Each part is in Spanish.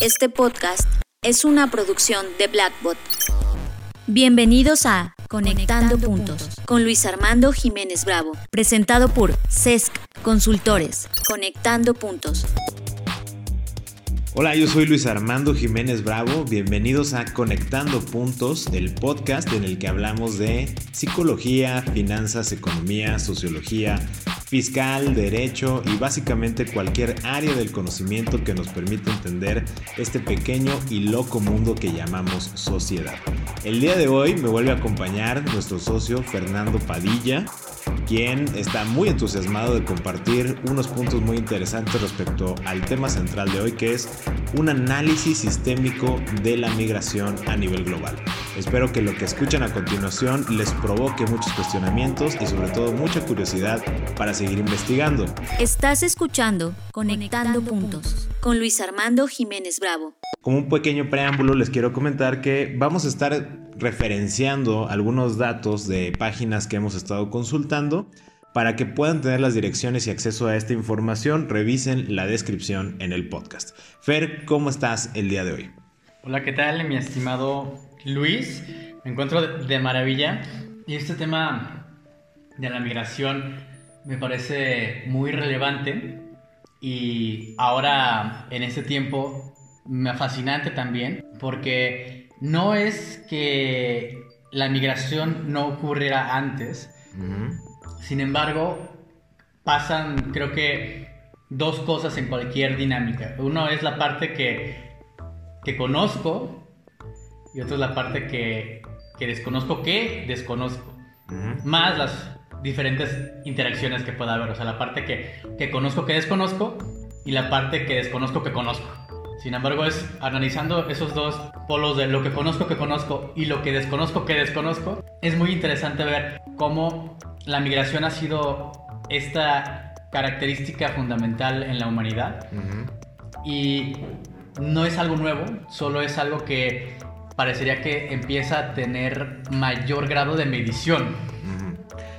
Este podcast es una producción de Blackbot. Bienvenidos a Conectando, Puntos con Luis Armando Jiménez Bravo, presentado por CESC Consultores. Conectando Puntos. Hola, yo soy Luis Armando Jiménez Bravo. Bienvenidos a Conectando Puntos, el podcast en el que hablamos de psicología, finanzas, economía, sociología, fiscal, derecho y básicamente cualquier área del conocimiento que nos permita entender este pequeño y loco mundo que llamamos sociedad. El día de hoy me vuelve a acompañar nuestro socio Fernando Padilla quien está muy entusiasmado de compartir unos puntos muy interesantes respecto al tema central de hoy, que es un análisis sistémico de la migración a nivel global. Espero que lo que escuchan a continuación les provoque muchos cuestionamientos y sobre todo mucha curiosidad para seguir investigando. Estás escuchando Conectando, Puntos con Luis Armando Jiménez Bravo. Como un pequeño preámbulo les quiero comentar que vamos a estar referenciando algunos datos de páginas que hemos estado consultando. Para que puedan tener las direcciones y acceso a esta información, revisen la descripción en el podcast. Fer, ¿cómo estás el día de hoy? Hola, ¿qué tal, mi estimado Luis? Me encuentro de maravilla y este tema de la migración me parece muy relevante y ahora en este tiempo me fascinante también porque no es que la migración no ocurriera antes, sin embargo, pasan creo que dos cosas en cualquier dinámica. Uno es la parte que, que conozco y otra es la parte que, que desconozco que desconozco. Más las diferentes interacciones que pueda haber. O sea, la parte que, que conozco que desconozco y la parte que desconozco que conozco. Sin embargo, es analizando esos dos polos de lo que conozco que conozco y lo que desconozco que desconozco, es muy interesante ver cómo la migración ha sido esta característica fundamental en la humanidad. Y no es algo nuevo, solo es algo que parecería que empieza a tener mayor grado de medición.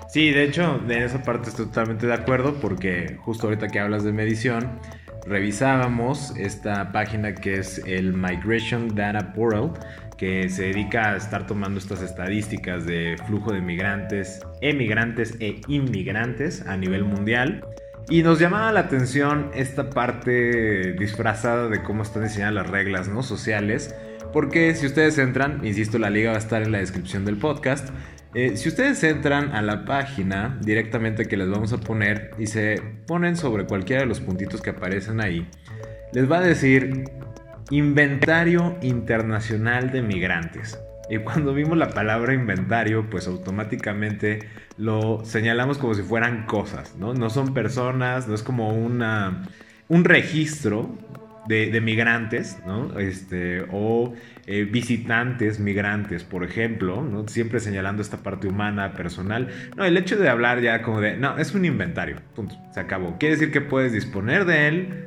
Sí, de hecho, en esa parte estoy totalmente de acuerdo porque justo ahorita que hablas de medición, revisábamos esta página que es el Migration Data Portal, que se dedica a estar tomando estas estadísticas de flujo de migrantes, emigrantes e inmigrantes a nivel mundial. Y nos llamaba la atención esta parte disfrazada de cómo están diseñadas las reglas ¿no? sociales. Porque si ustedes entran, insisto, la liga va a estar en la descripción del podcast. Eh, si ustedes entran a la página directamente que les vamos a poner y se ponen sobre cualquiera de los puntitos que aparecen ahí, les va a decir Inventario Internacional de Migrantes. Y cuando vimos la palabra inventario, pues automáticamente lo señalamos como si fueran cosas, ¿no? No son personas, no es como una, un registro de, migrantes, ¿no? Este, o eh, visitantes migrantes, por ejemplo, ¿no? Siempre señalando esta parte humana, personal. No, el hecho de hablar ya como de, no, es un inventario, punto, se acabó. Quiere decir que puedes disponer de él,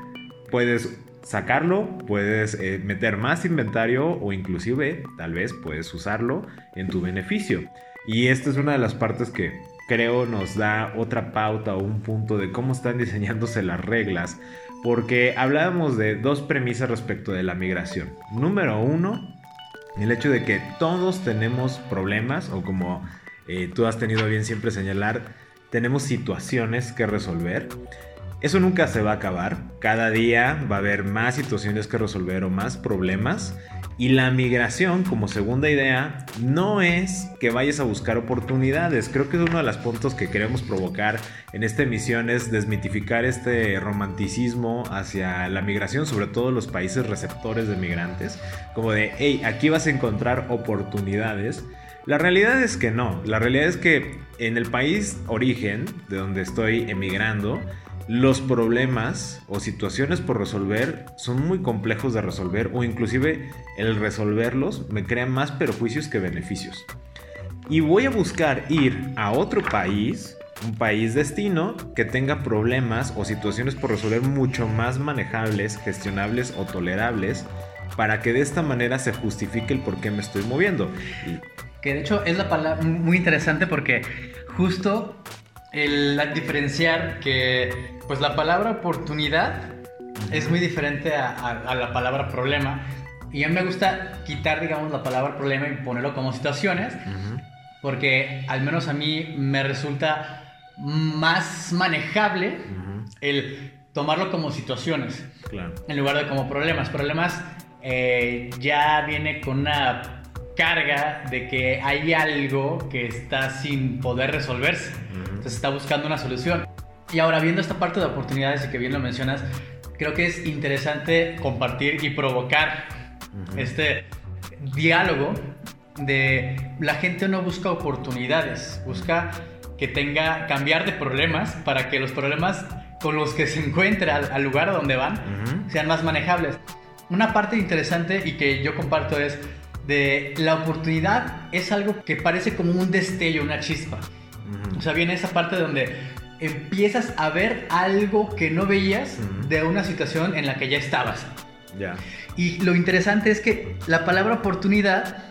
puedes sacarlo, puedes eh, meter más inventario o inclusive, tal vez, puedes usarlo en tu beneficio. Y esta es una de las partes que creo nos da otra pauta o un punto de cómo están diseñándose las reglas porque hablábamos de dos premisas respecto de la migración. Número uno, el hecho de que todos tenemos problemas, o como eh, tú has tenido bien siempre señalar, tenemos situaciones que resolver. Eso nunca se va a acabar. Cada día va a haber más situaciones que resolver o más problemas. Y la migración, como segunda idea, no es que vayas a buscar oportunidades. Creo que es uno de los puntos que queremos provocar en esta emisión es desmitificar este romanticismo hacia la migración, sobre todo los países receptores de migrantes. Como de, hey, aquí vas a encontrar oportunidades. La realidad es que no. La realidad es que en el país origen, de donde estoy emigrando, los problemas o situaciones por resolver son muy complejos de resolver o inclusive el resolverlos me crea más perjuicios que beneficios. Y voy a buscar ir a otro país, un país destino, que tenga problemas o situaciones por resolver mucho más manejables, gestionables o tolerables para que de esta manera se justifique el por qué me estoy moviendo. Que de hecho es la palabra muy interesante porque justo el diferenciar que pues la palabra oportunidad es muy diferente a, a- a la palabra problema. Y a mí me gusta quitar, digamos, la palabra problema y ponerlo como situaciones, porque al menos a mí me resulta más manejable el tomarlo como situaciones Claro. en lugar de como problemas. Problemas eh, ya viene con una carga de que hay algo que está sin poder resolverse. Entonces está buscando una solución. Y ahora viendo esta parte de oportunidades y que bien lo mencionas, creo que es interesante compartir y provocar este diálogo de la gente no busca oportunidades, busca que tenga cambiar de problemas para que los problemas con los que se encuentra al, al lugar a donde van sean más manejables. Una parte interesante y que yo comparto es de la oportunidad es algo que parece como un destello, una chispa. O sea, viene esa parte donde empiezas a ver algo que no veías de una situación en la que ya estabas. Ya. Y lo interesante es que la palabra oportunidad,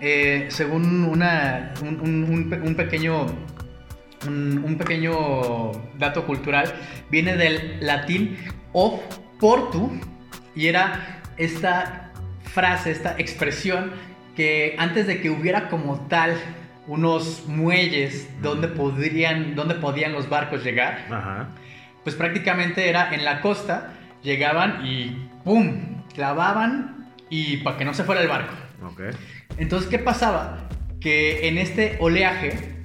eh, según una, un, un- un pe- un pequeño, un, pequeño dato cultural, viene del latín oportu y era esta frase, esta expresión que antes de que hubiera como tal unos muelles donde podrían, donde podían los barcos llegar, Ajá. pues prácticamente era en la costa, llegaban y ¡pum! clavaban y para que no se fuera el barco. Entonces, ¿qué pasaba? Que en este oleaje,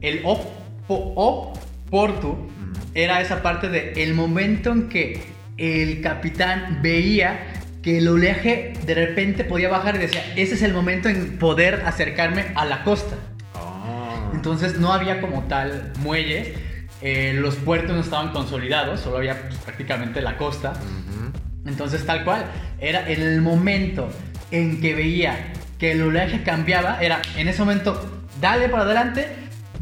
el op, op portu era esa parte de el momento en que el capitán veía que el oleaje de repente podía bajar y decía, ese es el momento en poder acercarme a la costa. Entonces no había como tal muelles, eh, los puertos no estaban consolidados, solo había pues, prácticamente la costa. Entonces tal cual, era el momento en que veía que el oleaje cambiaba, era en ese momento, dale para adelante,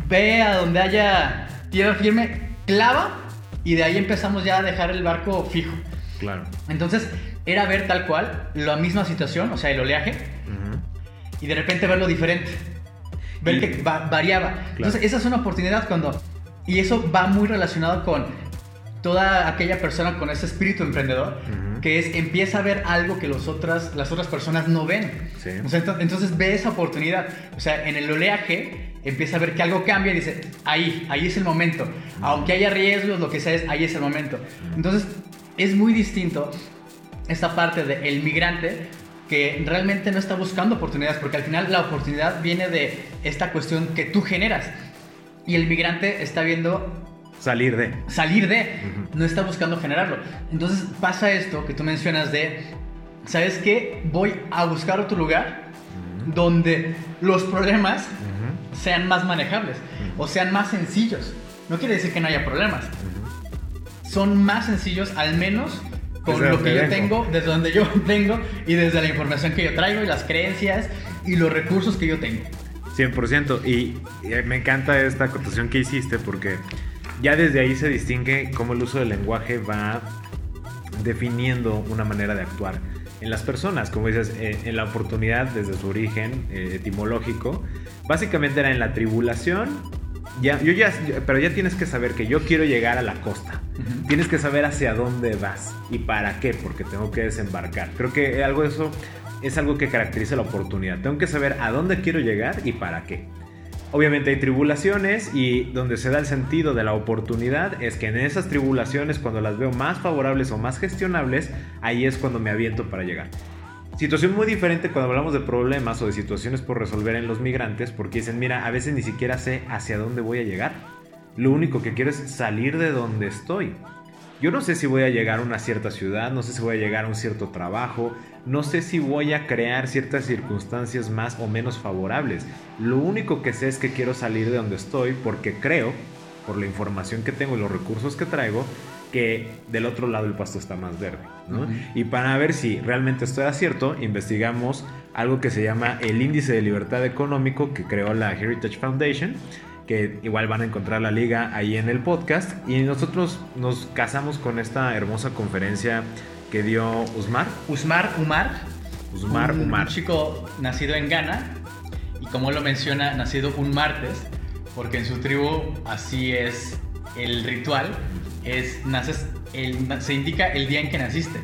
ve a donde haya tierra firme, clava y de ahí empezamos ya a dejar el barco fijo. Claro. Entonces era ver tal cual la misma situación, o sea, el oleaje, y de repente verlo diferente. Ver que va- variaba. Entonces, esa es una oportunidad cuando. Y eso va muy relacionado con toda aquella persona con ese espíritu emprendedor, que es empieza a ver algo que los otras, las otras personas no ven. Sí. O sea, ento- entonces ve esa oportunidad. O sea, en el oleaje empieza a ver que algo cambia y dice, ahí, ahí es el momento. Aunque haya riesgos, lo que sea, es, ahí es el momento. Entonces, es muy distinto esta parte del migrante que realmente no está buscando oportunidades, porque al final la oportunidad viene de esta cuestión que tú generas. Y el migrante está viendo Salir de. salir de, no está buscando generarlo. Entonces pasa esto que tú mencionas de, ¿sabes qué? Voy a buscar otro lugar donde los problemas sean más manejables o sean más sencillos. No quiere decir que no haya problemas. Son más sencillos, al menos con Desde lo que yo vengo. tengo, desde donde yo vengo y desde la información que yo traigo y las creencias y los recursos que yo tengo. 100%. Y, y me encanta esta acotación que hiciste porque ya desde ahí se distingue cómo el uso del lenguaje va definiendo una manera de actuar en las personas. Como dices, eh, en la oportunidad desde su origen eh, etimológico, básicamente era en la tribulación. Ya, yo ya, pero ya tienes que saber que yo quiero llegar a la costa. Tienes que saber hacia dónde vas y para qué, porque tengo que desembarcar. Creo que algo de eso es algo que caracteriza la oportunidad. Tengo que saber a dónde quiero llegar y para qué. Obviamente hay tribulaciones y donde se da el sentido de la oportunidad es que en esas tribulaciones cuando las veo más favorables o más gestionables, ahí es cuando me aviento para llegar. Situación muy diferente cuando hablamos de problemas o de situaciones por resolver en los migrantes porque dicen, mira, a veces ni siquiera sé hacia dónde voy a llegar. Lo único que quiero es salir de donde estoy. Yo no sé si voy a llegar a una cierta ciudad, no sé si voy a llegar a un cierto trabajo, no sé si voy a crear ciertas circunstancias más o menos favorables. Lo único que sé es que quiero salir de donde estoy porque creo, por la información que tengo y los recursos que traigo, que del otro lado el pasto está más verde. ¿no? Y para ver si realmente estoy acierto, investigamos algo que se llama el índice de libertad económico que creó la Heritage Foundation que igual van a encontrar la liga ahí en el podcast. Y nosotros nos casamos con esta hermosa conferencia que dio Usmar. Usmar Umar, Usmar un Umar. chico nacido en Ghana y como lo menciona, nacido un martes, porque en su tribu así es el ritual, es naces se indica el día en que naciste,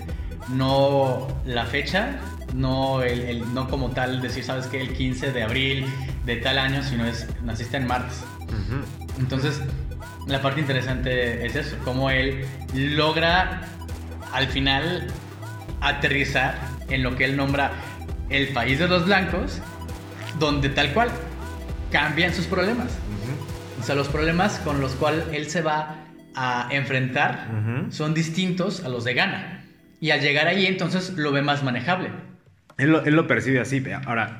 no la fecha, no, el, no como tal decir, sabes que el 15 de abril de tal año, sino es naciste en martes. Entonces, la parte interesante es eso, cómo él logra al final aterrizar en lo que él nombra el país de los blancos, donde tal cual cambian sus problemas. O sea, los problemas con los cuales él se va a enfrentar son distintos a los de Ghana. Y al llegar ahí entonces lo ve más manejable. Él lo, él lo percibe así. Ahora,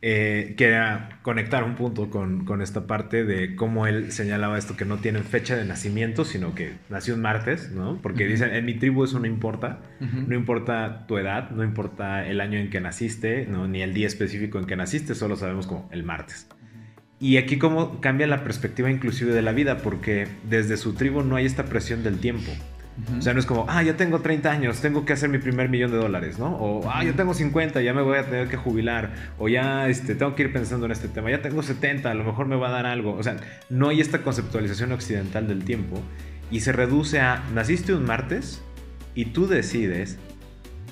eh, quería conectar un punto con, esta parte de cómo él señalaba esto, que no tienen fecha de nacimiento, sino que nació un martes, ¿no? Porque dicen, en mi tribu eso no importa, no importa tu edad, no importa el año en que naciste, ¿no? ni el día específico en que naciste, solo sabemos como el martes. Y aquí cómo cambia la perspectiva inclusive de la vida, porque desde su tribu no hay esta presión del tiempo. O sea, no es como, ah, ya tengo 30 años, tengo que hacer mi primer millón de dólares, ¿no? O, ah, ya tengo 50, ya me voy a tener que jubilar. O ya este, tengo que ir pensando en este tema. Ya tengo 70, a lo mejor me va a dar algo. O sea, no hay esta conceptualización occidental del tiempo. Y se reduce a, naciste un martes y tú decides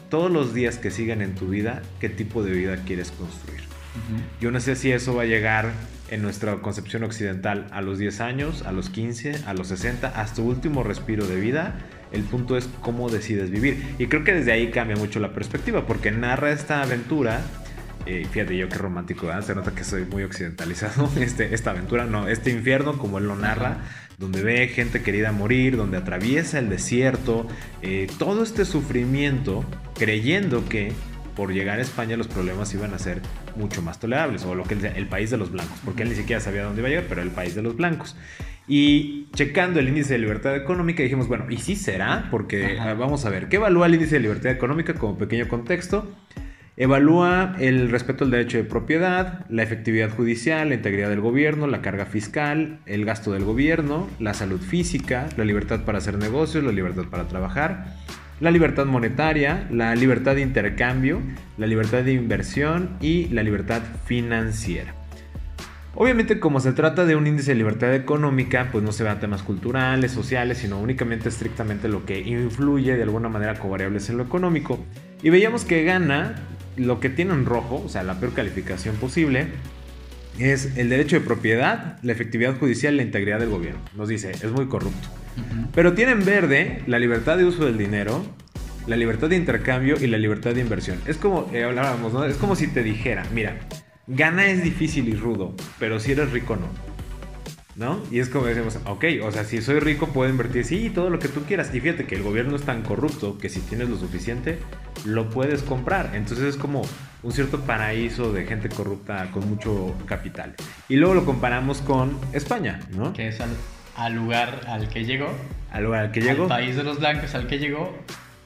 todos los días que siguen en tu vida qué tipo de vida quieres construir. Yo no sé si eso va a llegar en nuestra concepción occidental a los 10 años, a los 15, a los 60, hasta tu último respiro de vida el punto es cómo decides vivir. Y creo que desde ahí cambia mucho la perspectiva, porque narra esta aventura. Eh, fíjate yo qué romántico, se nota que soy muy occidentalizado. Este, esta aventura, no, este infierno, como él lo narra, donde ve gente querida morir, donde atraviesa el desierto, eh, todo este sufrimiento, creyendo que por llegar a España los problemas iban a ser mucho más tolerables, o lo que el país de los blancos, porque él ni siquiera sabía dónde iba a llegar, pero el país de los blancos. Y checando el índice de libertad económica dijimos, bueno, ¿y sí será? Porque ah, vamos a ver, ¿qué evalúa el índice de libertad económica como pequeño contexto? Evalúa el respeto al derecho de propiedad, la efectividad judicial, la integridad del gobierno, la carga fiscal, el gasto del gobierno, la salud física, la libertad para hacer negocios, la libertad para trabajar, la libertad monetaria, la libertad de intercambio, la libertad de inversión y la libertad financiera. Obviamente como se trata de un índice de libertad económica, pues no se a temas culturales, sociales, sino únicamente estrictamente lo que influye de alguna manera como variables en lo económico. Y veíamos que gana lo que tiene en rojo, o sea, la peor calificación posible, es el derecho de propiedad, la efectividad judicial y la integridad del gobierno. Nos dice, es muy corrupto. Pero tiene en verde la libertad de uso del dinero, la libertad de intercambio y la libertad de inversión. Es como, eh, hablábamos, ¿no? Es como si te dijera, mira, Gana es difícil y rudo, pero si eres rico no. ¿No? Y es como decimos, ok, o sea, si soy rico puedo invertir, sí, todo lo que tú quieras. Y fíjate que el gobierno es tan corrupto que si tienes lo suficiente, lo puedes comprar. Entonces es como un cierto paraíso de gente corrupta con mucho capital. Y luego lo comparamos con España, ¿no? Que es al, lugar al que llegó. Al lugar al que llegó. Al país de los blancos al que llegó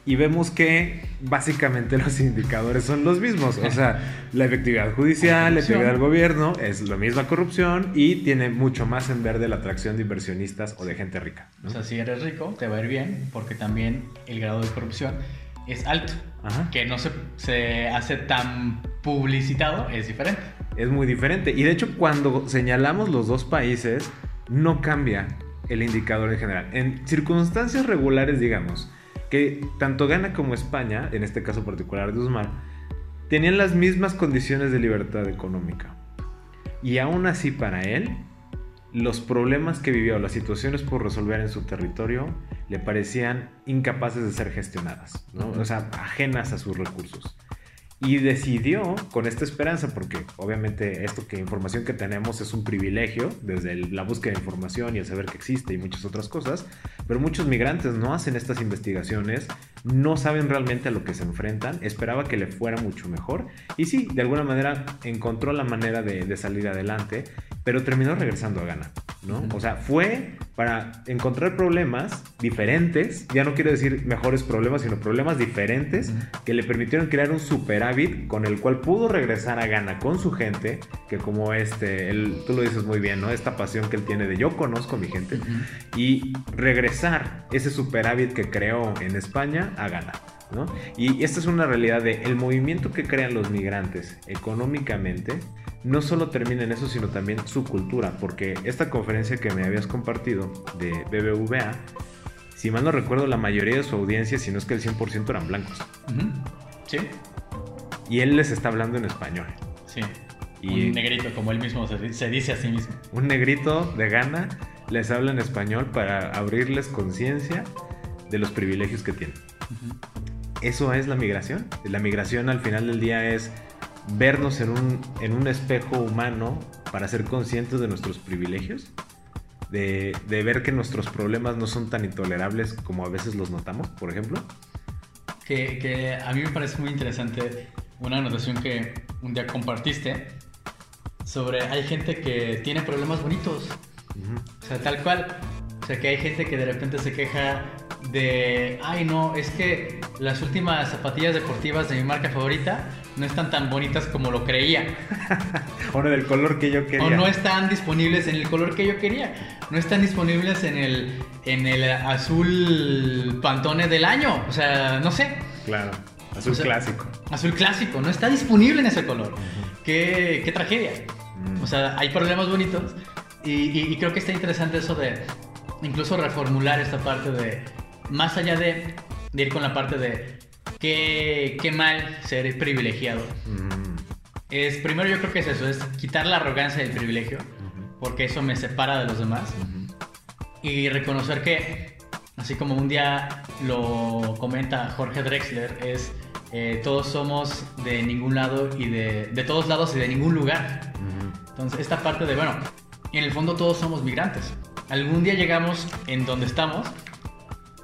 y vemos que básicamente los indicadores son los mismos. O sea, la efectividad judicial, la efectividad del gobierno es la misma corrupción y tiene mucho más en verde la atracción de inversionistas o de gente rica. O sea, si eres rico, te va a ir bien porque también el grado de corrupción es alto. Que no se, se hace tan publicitado, es diferente. Es muy diferente. Y de hecho, cuando señalamos los dos países, no cambia el indicador en general. En circunstancias regulares, digamos, que tanto Ghana como España, en este caso particular de Usman, tenían las mismas condiciones de libertad económica. Y aún así para él, los problemas que vivió, las situaciones por resolver en su territorio, le parecían incapaces de ser gestionadas, o sea, ajenas a sus recursos y decidió con esta esperanza, porque obviamente esto que información que tenemos es un privilegio, desde la búsqueda de información y el saber que existe y muchas otras cosas, pero muchos migrantes no hacen estas investigaciones, no saben realmente a lo que se enfrentan, esperaba que le fuera mucho mejor y sí, de alguna manera encontró la manera de, salir adelante, pero terminó regresando a Ghana, ¿no? O sea, fue para encontrar problemas diferentes, ya no quiero decir mejores problemas, sino problemas diferentes que le permitieron crear un superávit con el cual pudo regresar a Ghana con su gente, que como este, él, tú lo dices muy bien, ¿no? Esta pasión que él tiene de yo conozco a mi gente, y regresar ese superávit que creó en España a Ghana. ¿no? Y esta es una realidad de el movimiento que crean los migrantes económicamente no solo termina en eso, sino también su cultura, porque esta conferencia que me habías compartido de BBVA si mal no recuerdo, la mayoría de su audiencia, si no es que el 100% eran blancos. Sí, Y él les está hablando en español. sí. Y- Un negrito, como él mismo se dice a sí mismo. Un negrito de gana les habla en español para abrirles conciencia de los privilegios que tienen. Eso es la migración. La migración al final del día es vernos en un, en un espejo humano para ser conscientes de nuestros privilegios, de, de ver que nuestros problemas no son tan intolerables como a veces los notamos, por ejemplo. Que, que a mí me parece muy interesante una anotación que un día compartiste sobre hay gente que tiene problemas bonitos. Ujú. O sea, tal cual. O sea, que hay gente que de repente se queja de, ay no, es que las últimas zapatillas deportivas de mi marca favorita no están tan bonitas como lo creía. O del color que yo quería. O no están disponibles en el color que yo quería. No están disponibles en el, en el azul pantone del año. O sea, no sé. Claro, azul O sea, clásico. Azul clásico. No está disponible en ese color. qué, qué tragedia. Mm. O sea, hay problemas bonitos. Y, y- y creo que está interesante eso de incluso reformular esta parte de, más allá de, de ir con la parte de qué, qué mal ser privilegiado. Mm. Es, primero yo creo que es eso, es quitar la arrogancia del privilegio, porque eso me separa de los demás. Y reconocer que, así como un día lo comenta Jorge Drexler, es eh, todos somos de ningún lado y de, de todos lados y de ningún lugar. Entonces, esta parte de, bueno, en el fondo todos somos migrantes. Algún día llegamos en donde estamos,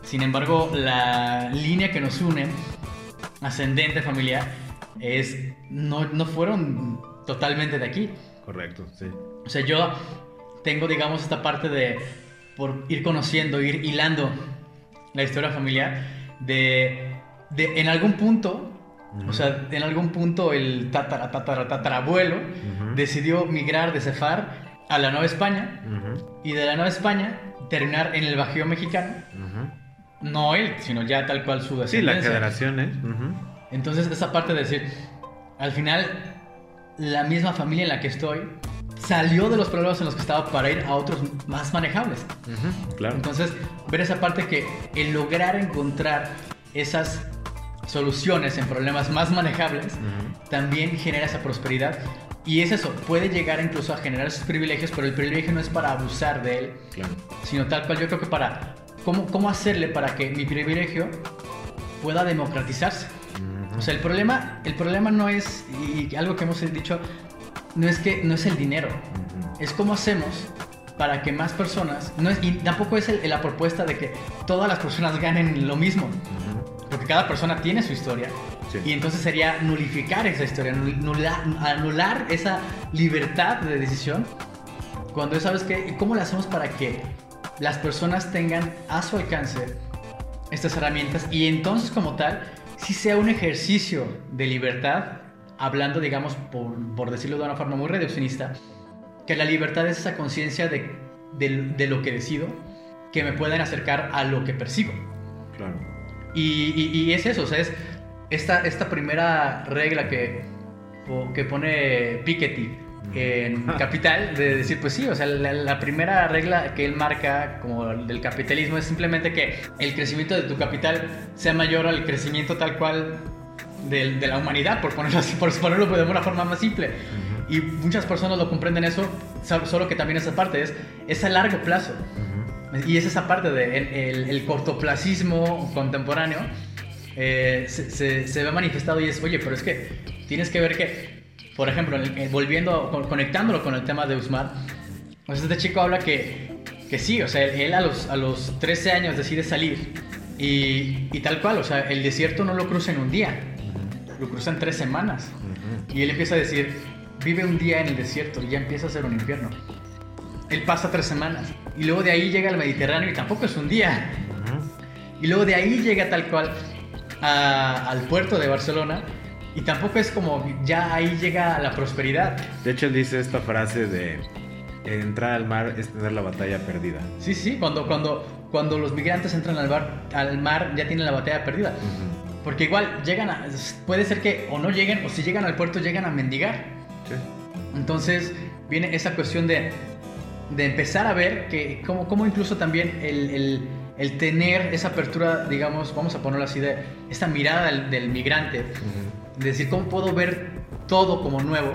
sin embargo, la línea que nos une, ascendente familiar, es, no, no fueron totalmente de aquí. Correcto, sí. O sea, yo tengo, digamos, esta parte de por ir conociendo, ir hilando la historia familiar, de, de en algún punto, o sea, en algún punto el tatara, tatara, tatarabuelo decidió migrar de Cefar a la Nueva España y de la Nueva España terminar en el Bajío mexicano. No él, sino ya tal cual su Sí, la descendencia. generación, ¿eh? Ujú. Entonces, esa parte de decir, al final, la misma familia en la que estoy salió de los problemas en los que estaba para ir a otros más manejables. Claro. Entonces, ver esa parte que el lograr encontrar esas soluciones en problemas más manejables también genera esa prosperidad. Y es eso, puede llegar incluso a generar esos privilegios, pero el privilegio no es para abusar de él, Claro. sino tal cual yo creo que para cómo, cómo hacerle para que mi privilegio pueda democratizarse. O sea, el problema, el problema no es, y algo que hemos dicho, no es que no es el dinero, es cómo hacemos para que más personas, no es, y tampoco es el- la propuesta de que todas las personas ganen lo mismo, porque cada persona tiene su historia. Sí. Y entonces sería nulificar esa historia, nul- nula- anular esa libertad de decisión. Cuando sabes que, ¿cómo le hacemos para que las personas tengan a su alcance estas herramientas y entonces como tal, si sea un ejercicio de libertad, hablando, digamos, por, por decirlo de una forma muy reduccionista, que la libertad es esa conciencia de, de- de lo que decido, que me pueden acercar a lo que percibo. Claro. Y, y- y es eso, o sea, es esta, esta primera regla que, que pone Piketty en Capital, de decir, pues sí, o sea, la, la primera regla que él marca como del capitalismo es simplemente que el crecimiento de tu capital sea mayor al crecimiento tal cual del- de, la humanidad, por ponerlo así, por ponerlo de una forma más simple. Y muchas personas lo comprenden eso, so- solo que también esa parte es, es a largo plazo. Y es esa parte del de el, el cortoplacismo contemporáneo eh, se, se- se ve manifestado y es, oye, pero es que tienes que ver que, por ejemplo, volviendo, con- conectándolo con el tema de Usman, pues este chico habla que, que sí, o sea, él a los, a los 13 años decide salir y, y tal cual, o sea, el desierto no lo cruza en un día, lo cruza en tres semanas. Y él empieza a decir, vive un día en el desierto y ya empieza a ser un infierno. Él pasa tres semanas y luego de ahí llega al Mediterráneo y tampoco es un día. Y luego de ahí llega tal cual a- al puerto de Barcelona y tampoco es como ya ahí llega la prosperidad. De hecho, él dice esta frase de entrar al mar es tener la batalla perdida. Sí, sí, cuando, cuando, cuando los migrantes entran al, bar- al mar ya tienen la batalla perdida. Porque igual llegan a... Puede ser que o no lleguen o si llegan al puerto llegan a mendigar. Sí. Entonces viene esa cuestión de, de empezar a ver que cómo, cómo incluso también el, el- el tener esa apertura, digamos, vamos a ponerlo así, de esta mirada del, migrante, de decir, ¿cómo puedo ver todo como nuevo?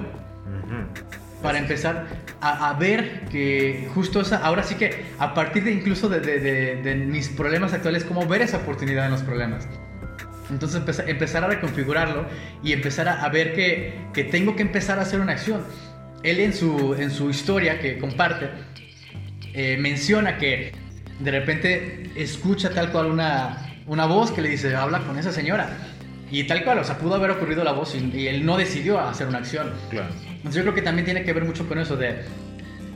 Para empezar a, ver que justo esa, ahora sí que a partir de incluso de, mis problemas actuales, cómo ver esa oportunidad en los problemas. Entonces empezar, a reconfigurarlo y empezar a, ver que, que, tengo que empezar a hacer una acción. Él en su, en su historia que comparte eh, menciona que de repente escucha tal cual una, una voz que le dice, habla con esa señora. Y tal cual, o sea, pudo haber ocurrido la voz y, él no decidió hacer una acción. Claro. Entonces yo creo que también tiene que ver mucho con eso de...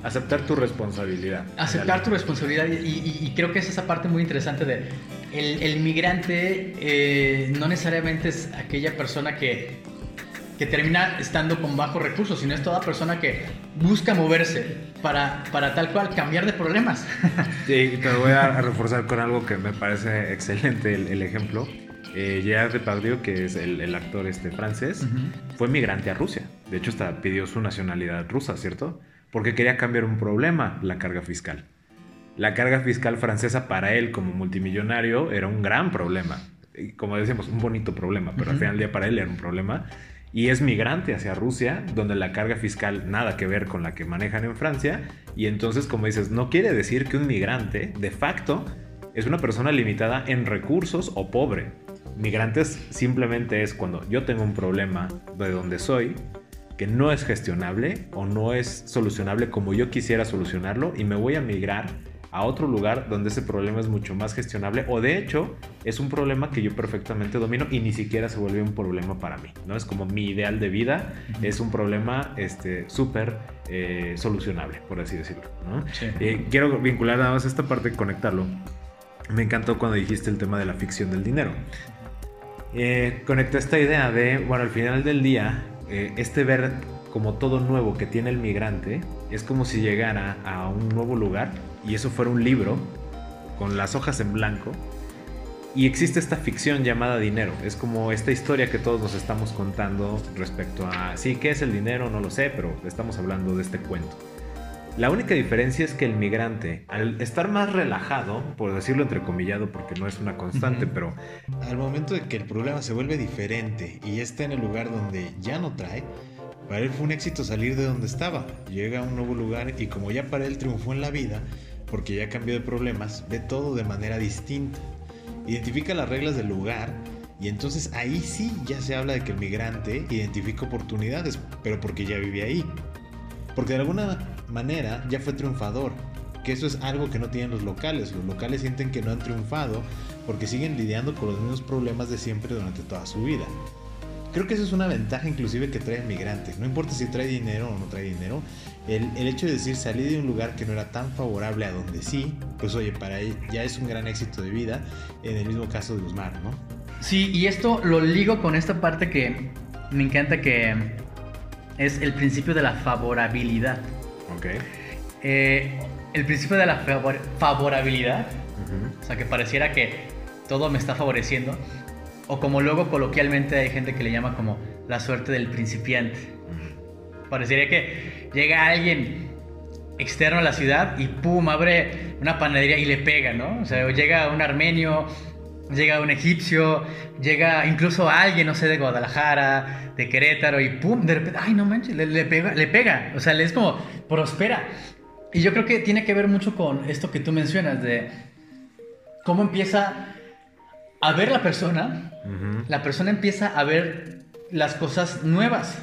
Aceptar tu responsabilidad. Aceptar tu responsabilidad y, creo que es esa parte muy interesante de el, el inmigrante eh, no necesariamente es aquella persona que que termina estando con bajos recursos, sino es toda persona que busca moverse para, para tal cual cambiar de problemas. Sí, te voy a reforzar con algo que me parece excelente el, ejemplo. Eh, Gerard Depardieu, que es el, actor este francés, fue migrante a Rusia. De hecho, hasta pidió su nacionalidad rusa, ¿cierto? Porque quería cambiar un problema, la carga fiscal. La carga fiscal francesa para él como multimillonario era un gran problema. Como decíamos, un bonito problema, pero al final del día para él era un problema y es migrante hacia Rusia, donde la carga fiscal nada que ver con la que manejan en Francia. Y entonces, como dices, no quiere decir que un migrante, de facto, es una persona limitada en recursos o pobre. Migrantes simplemente es cuando yo tengo un problema de donde soy, que no es gestionable o no es solucionable como yo quisiera solucionarlo y me voy a migrar a otro lugar donde ese problema es mucho más gestionable o de hecho es un problema que yo perfectamente domino y ni siquiera se vuelve un problema para mí, ¿no? Es como mi ideal de vida, es un problema este, súper eh, solucionable, por así decirlo, ¿no? Eh, quiero vincular nada más esta parte, conectarlo. Me encantó cuando dijiste el tema de la ficción del dinero. Eh, conecta esta idea de, bueno, al final del día, este ver como todo nuevo que tiene el migrante, es como si llegara a un nuevo lugar y eso fuera un libro con las hojas en blanco. Y existe esta ficción llamada dinero. Es como esta historia que todos nos estamos contando respecto a, sí, ¿qué es el dinero? No lo sé, pero estamos hablando de este cuento. La única diferencia es que el migrante, al estar más relajado, por decirlo entrecomillado porque no es una constante, pero... Al momento de que el problema se vuelve diferente y está en el lugar donde ya no trae, para él fue un éxito salir de donde estaba. Llega a un nuevo lugar y como ya para él triunfó en la vida, porque ya cambió de problemas, ve todo de manera distinta. Identifica las reglas del lugar y entonces ahí sí ya se habla de que el migrante identifica oportunidades, pero porque ya vive ahí. Porque de alguna manera ya fue triunfador, que eso es algo que no tienen los locales. Los locales sienten que no han triunfado porque siguen lidiando con los mismos problemas de siempre durante toda su vida. Creo que eso es una ventaja inclusive que trae el migrante. No importa si trae dinero o no trae dinero, el, el, hecho de decir salí de un lugar que no era tan favorable a donde sí, pues oye, para él ya es un gran éxito de vida, en el mismo caso de Guzmán, ¿no? Sí, y esto lo ligo con esta parte que me encanta que es el principio de la favorabilidad. Ok. Eh, el principio de la favorabilidad, o sea, que pareciera que todo me está favoreciendo o como luego coloquialmente hay gente que le llama como la suerte del principiante. Parecería que llega alguien externo a la ciudad y pum, abre una panadería y le pega, ¿no? O sea, llega un armenio, llega un egipcio, llega incluso alguien, no sé, de Guadalajara, de Querétaro y pum, de repente, ay, no manches, le, pega, le pega. O sea, le es como prospera. Y yo creo que tiene que ver mucho con esto que tú mencionas de cómo empieza a ver la persona, la persona empieza a ver las cosas nuevas.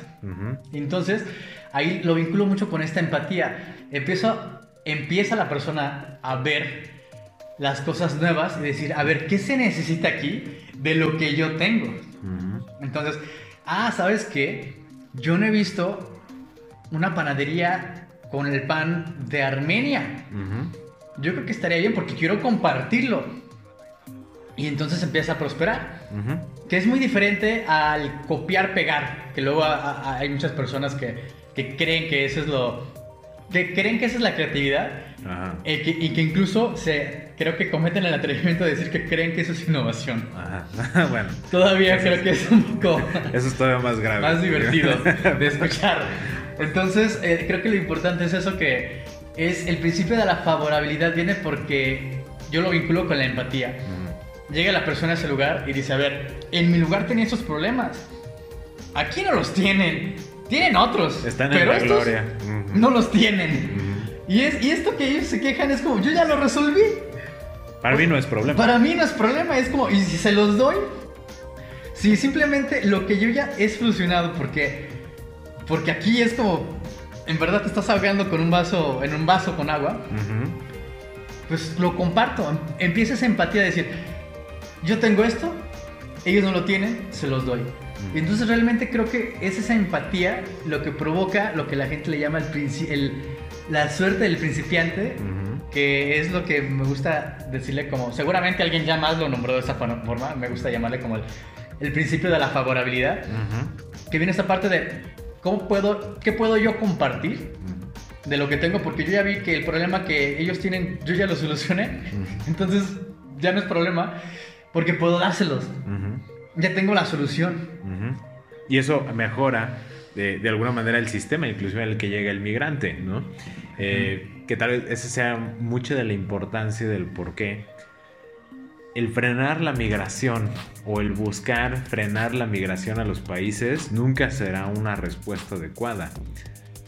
Entonces, ahí lo vinculo mucho con esta empatía. empieza la persona a ver las cosas nuevas y decir, a ver, ¿qué se necesita aquí de lo que yo tengo? Entonces, ah, ¿sabes qué? Yo no he visto una panadería con el pan de Armenia. Yo creo que estaría bien porque quiero compartirlo. Y entonces empieza a prosperar. Que es muy diferente al copiar, pegar. Que luego hay muchas personas que, que, creen que eso es lo. Que creen que esa es la creatividad. Eh, y que incluso se, creo que cometen el atrevimiento de decir que creen que eso es innovación. bueno. Todavía creo que es un poco. Eso es todavía más grave. Más divertido de escuchar. Entonces, eh, creo que lo importante es eso que es el principio de la favorabilidad viene porque yo lo vinculo con la empatía. Llega la persona a ese lugar y dice, a ver, en mi lugar tenía esos problemas. Aquí no los tienen. Tienen otros. Están en pero la estos gloria. No los tienen. Y, es, y esto que ellos se quejan es como, yo ya lo resolví. Para mí no es problema. Para mí no es problema, es como, y si se los doy, si simplemente lo que yo ya es solucionado, porque, porque aquí es como, en verdad te estás ahogando con un vaso, en un vaso con agua, Ujú. pues lo comparto. Em- Empieza esa empatía de decir, yo tengo esto, ellos no lo tienen, se los doy. Y entonces realmente creo que es esa empatía lo que provoca lo que la gente le llama el, el- la suerte del principiante, Ujú. que es lo que me gusta decirle como, seguramente alguien ya más lo nombró de esa forma, me gusta llamarle como el, el principio de la favorabilidad, Ujú. que viene esta parte de cómo puedo, qué puedo yo compartir de lo que tengo, porque yo ya vi que el problema que ellos tienen, yo ya lo solucioné, entonces ya no es problema, porque puedo dárselos. Ya tengo la solución. Y eso mejora de, de alguna manera el sistema, inclusive el que llega el migrante, ¿no? Eh, que tal vez esa sea mucha de la importancia del por qué. El frenar la migración o el buscar frenar la migración a los países nunca será una respuesta adecuada,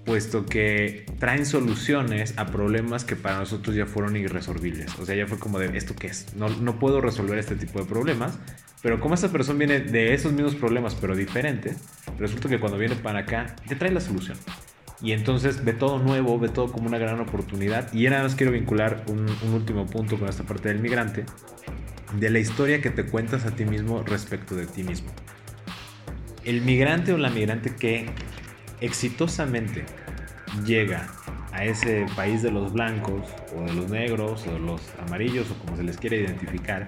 puesto que traen soluciones a problemas que para nosotros ya fueron irresolvibles. O sea, ya fue como de, ¿esto qué es? No, no puedo resolver este tipo de problemas, pero como esta persona viene de esos mismos problemas, pero diferentes, resulta que cuando viene para acá, te trae la solución. Y entonces ve todo nuevo, ve todo como una gran oportunidad. Y nada más quiero vincular un, un último punto con esta parte del migrante, de la historia que te cuentas a ti mismo respecto de ti mismo. El migrante o la migrante que exitosamente llega a ese país de los blancos o de los negros o de los amarillos o como se les quiere identificar,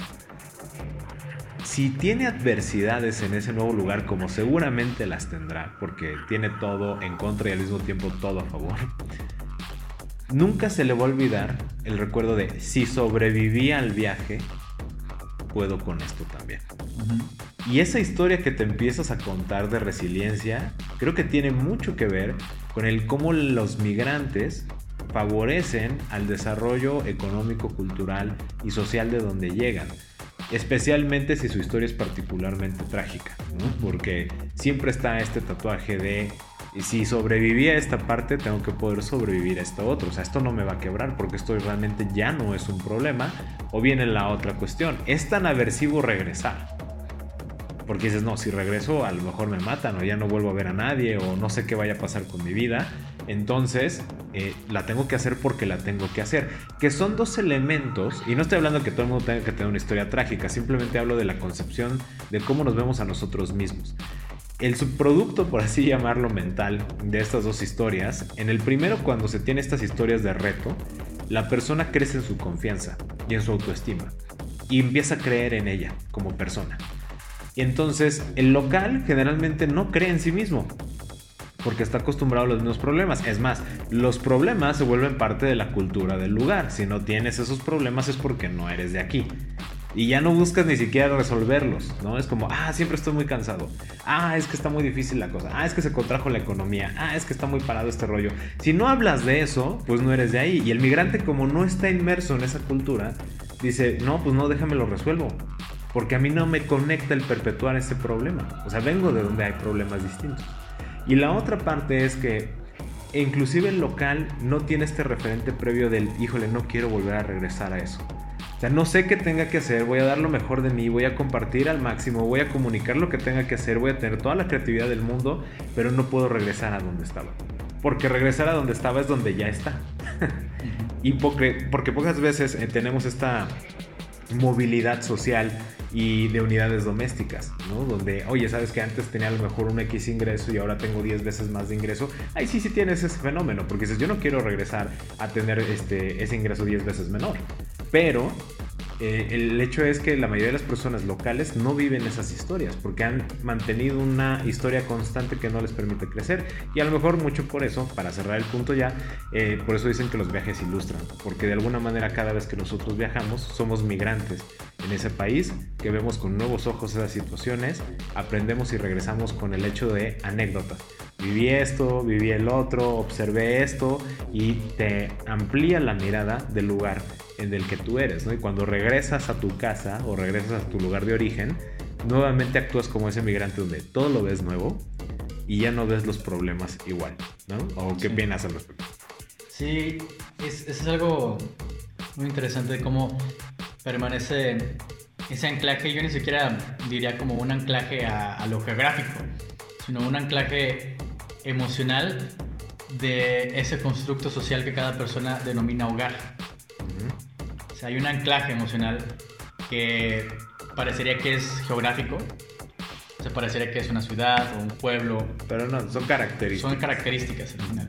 si tiene adversidades en ese nuevo lugar, como seguramente las tendrá, porque tiene todo en contra y al mismo tiempo todo a favor, nunca se le va a olvidar el recuerdo de si sobreviví al viaje, puedo con esto también. Y esa historia que te empiezas a contar de resiliencia, creo que tiene mucho que ver con el cómo los migrantes favorecen al desarrollo económico, cultural y social de donde llegan. Especialmente si su historia es particularmente trágica, porque siempre está este tatuaje de si sobreviví a esta parte, tengo que poder sobrevivir a esta otra. O sea, esto no me va a quebrar porque esto realmente ya no es un problema. O viene la otra cuestión, es tan aversivo regresar. Porque dices, no, si regreso a lo mejor me matan o ya no vuelvo a ver a nadie o no sé qué vaya a pasar con mi vida. Entonces, eh, la tengo que hacer porque la tengo que hacer. Que son dos elementos, y no estoy hablando que todo el mundo tenga que tener una historia trágica, simplemente hablo de la concepción de cómo nos vemos a nosotros mismos. El subproducto, por así llamarlo, mental de estas dos historias, en el primero cuando se tiene estas historias de reto, la persona crece en su confianza y en su autoestima y empieza a creer en ella como persona. Y entonces el local generalmente no cree en sí mismo. Porque está acostumbrado a los mismos problemas. Es más, los problemas se vuelven parte de la cultura del lugar. Si no tienes esos problemas es porque no eres de aquí. Y ya no buscas ni siquiera resolverlos, ¿no? Es como, ah, siempre estoy muy cansado. Ah, es que está muy difícil la cosa. Ah, es que se contrajo la economía. Ah, es que está muy parado este rollo. Si no hablas de eso, pues no eres de ahí. Y el migrante como no está inmerso en esa cultura, dice, no, pues no, déjame lo resuelvo. Porque a mí no me conecta el perpetuar ese problema. O sea, vengo de donde hay problemas distintos. Y la otra parte es que inclusive el local no tiene este referente previo del, híjole, no quiero volver a regresar a eso. O sea, no sé qué tenga que hacer, voy a dar lo mejor de mí, voy a compartir al máximo, voy a comunicar lo que tenga que hacer, voy a tener toda la creatividad del mundo, pero no puedo regresar a donde estaba. Porque regresar a donde estaba es donde ya está. y porque, porque pocas veces eh, tenemos esta movilidad social y de unidades domésticas, ¿no? Donde, oye, sabes que antes tenía a lo mejor un X ingreso y ahora tengo 10 veces más de ingreso. Ahí sí, sí tienes ese fenómeno, porque dices, yo no quiero regresar a tener este, ese ingreso 10 veces menor. Pero eh, el hecho es que la mayoría de las personas locales no viven esas historias porque han mantenido una historia constante que no les permite crecer y a lo mejor mucho por eso, para cerrar el punto ya, eh, por eso dicen que los viajes ilustran, porque de alguna manera cada vez que nosotros viajamos somos migrantes en ese país que vemos con nuevos ojos esas situaciones, aprendemos y regresamos con el hecho de anécdotas. Viví esto, viví el otro, observé esto y te amplía la mirada del lugar en el que tú eres, ¿no? Y cuando regresas a tu casa o regresas a tu lugar de origen, nuevamente actúas como ese migrante donde todo lo ves nuevo y ya no ves los problemas igual, ¿no? ¿O qué piensas al respecto? Sí, es, es algo muy interesante de cómo permanece ese anclaje, yo ni siquiera diría como un anclaje a, a lo geográfico, sino un anclaje emocional de ese constructo social que cada persona denomina hogar. O sea, hay un anclaje emocional que parecería que es geográfico, o sea, parecería que es una ciudad o un pueblo. Pero no, son características. Son características al final.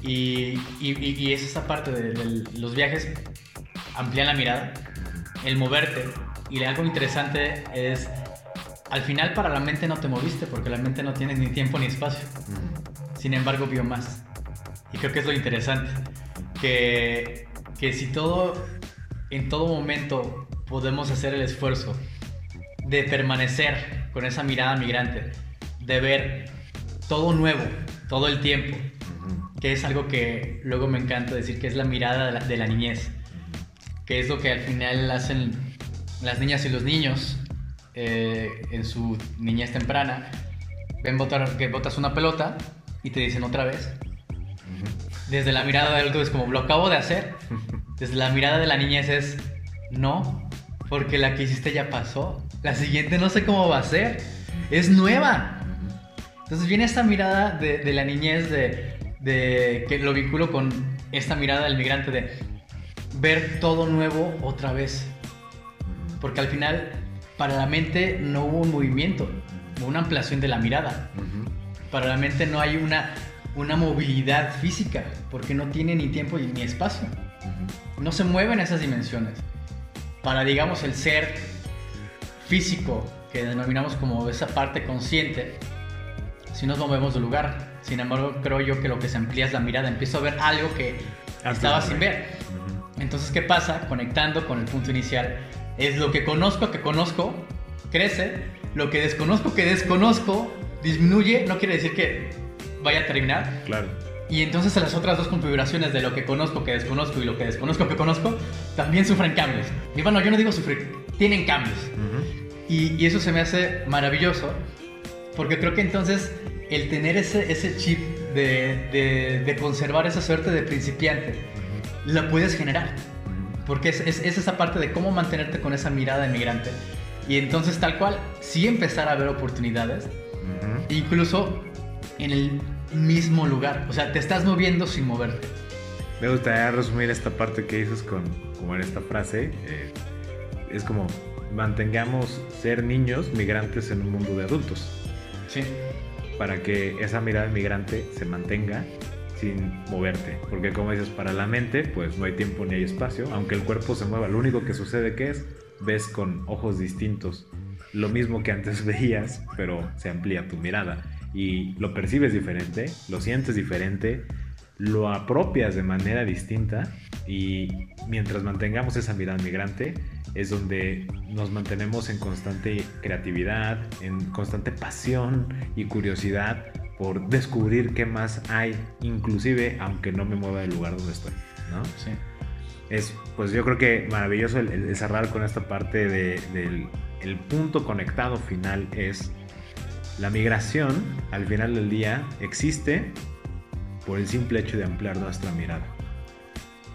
Y, y, y es esa parte de, de, los viajes, amplían la mirada, el moverte. Y algo interesante es, al final para la mente no te moviste, porque la mente no tiene ni tiempo ni espacio. Sin embargo, vio más. Y creo que es lo interesante. Que, que si todo, en todo momento podemos hacer el esfuerzo de permanecer con esa mirada migrante, de ver todo nuevo, todo el tiempo, que es algo que luego me encanta decir que es la mirada de la, de la niñez, que es lo que al final hacen las niñas y los niños eh, en su niñez temprana. Ven botar, que botas una pelota y te dicen otra vez. Desde la mirada del adulto es como, lo acabo de hacer. Desde la mirada de la niñez es, no, porque la que hiciste ya pasó. La siguiente no sé cómo va a ser. Es nueva. Entonces viene esta mirada de, de la niñez, de, de, que lo vinculo con esta mirada del migrante de ver todo nuevo otra vez. Porque al final, para la mente no hubo un movimiento, hubo una ampliación de la mirada. Para la mente no hay una, una movilidad física, porque no tiene ni tiempo ni espacio. No se mueven esas dimensiones. Para, digamos, el ser físico, que denominamos como esa parte consciente, si nos movemos de lugar. Sin embargo, creo yo que lo que se amplía es la mirada. Empiezo a ver algo que estaba sin ver. Entonces, ¿qué pasa? Conectando con el punto inicial, es lo que conozco que conozco, crece, lo que desconozco que desconozco, disminuye, no quiere decir que vaya a terminar. Claro. Y entonces las otras dos configuraciones de lo que conozco que desconozco y lo que desconozco que conozco, también sufren cambios. Y bueno, yo no digo sufrir, tienen cambios. y, y, eso se me hace maravilloso, porque creo que entonces el tener ese, ese chip de, de, de conservar esa suerte de principiante, la puedes generar. Porque es, es, es, esa parte de cómo mantenerte con esa mirada de migrante. Y entonces tal cual, sí empezar a ver oportunidades, uh -huh. incluso en el mismo lugar. O sea, te estás moviendo sin moverte. Me gustaría resumir esta parte que dices con, como en esta frase. Eh, es como, mantengamos ser niños migrantes en un mundo de adultos. Sí. Para que esa mirada migrante se mantenga sin moverte. Porque como dices, para la mente, pues no hay tiempo ni hay espacio. Aunque el cuerpo se mueva, lo único que sucede que es, ves con ojos distintos. Lo mismo que antes veías, pero se amplía tu mirada. Y lo percibes diferente, lo sientes diferente, lo apropias de manera distinta. Y mientras mantengamos esa mirada migrante, es donde nos mantenemos en constante creatividad, en constante pasión y curiosidad por descubrir qué más hay, inclusive aunque no me mueva del lugar donde estoy, ¿no? Sí. Es, pues yo creo que maravilloso el, el cerrar con esta parte de, del el punto conectado final es la migración, al final del día, existe por el simple hecho de ampliar nuestra mirada.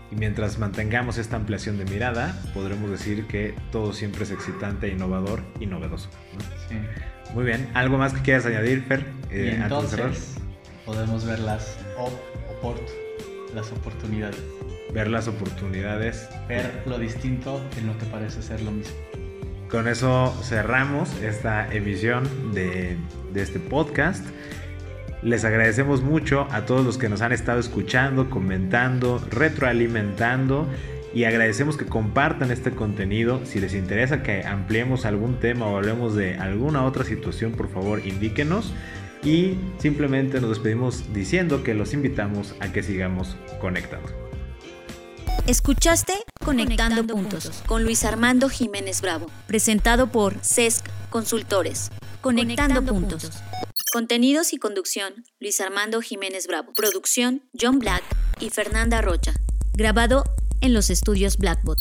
Y mientras mantengamos esta ampliación de mirada, podremos decir que todo siempre es excitante, innovador y novedoso. ¿no? Sí. Muy bien. ¿Algo más que quieras añadir, Fer? Eh, y entonces podemos ver las, op oport las oportunidades. Ver las oportunidades. Ver lo distinto en lo que parece ser lo mismo. Con eso cerramos esta emisión de, este podcast. Les agradecemos mucho a todos los que nos han estado escuchando, comentando, retroalimentando y agradecemos que compartan este contenido. Si les interesa que ampliemos algún tema o hablemos de alguna otra situación, por favor indíquenos. Y simplemente nos despedimos diciendo que los invitamos a que sigamos conectando. Escuchaste Conectando, puntos, con Luis Armando Jiménez Bravo, presentado por CESC Consultores. Conectando, Conectando puntos. puntos. Contenidos y conducción, Luis Armando Jiménez Bravo. Producción, John Black y Fernanda Rocha. Grabado en los estudios Blackbot.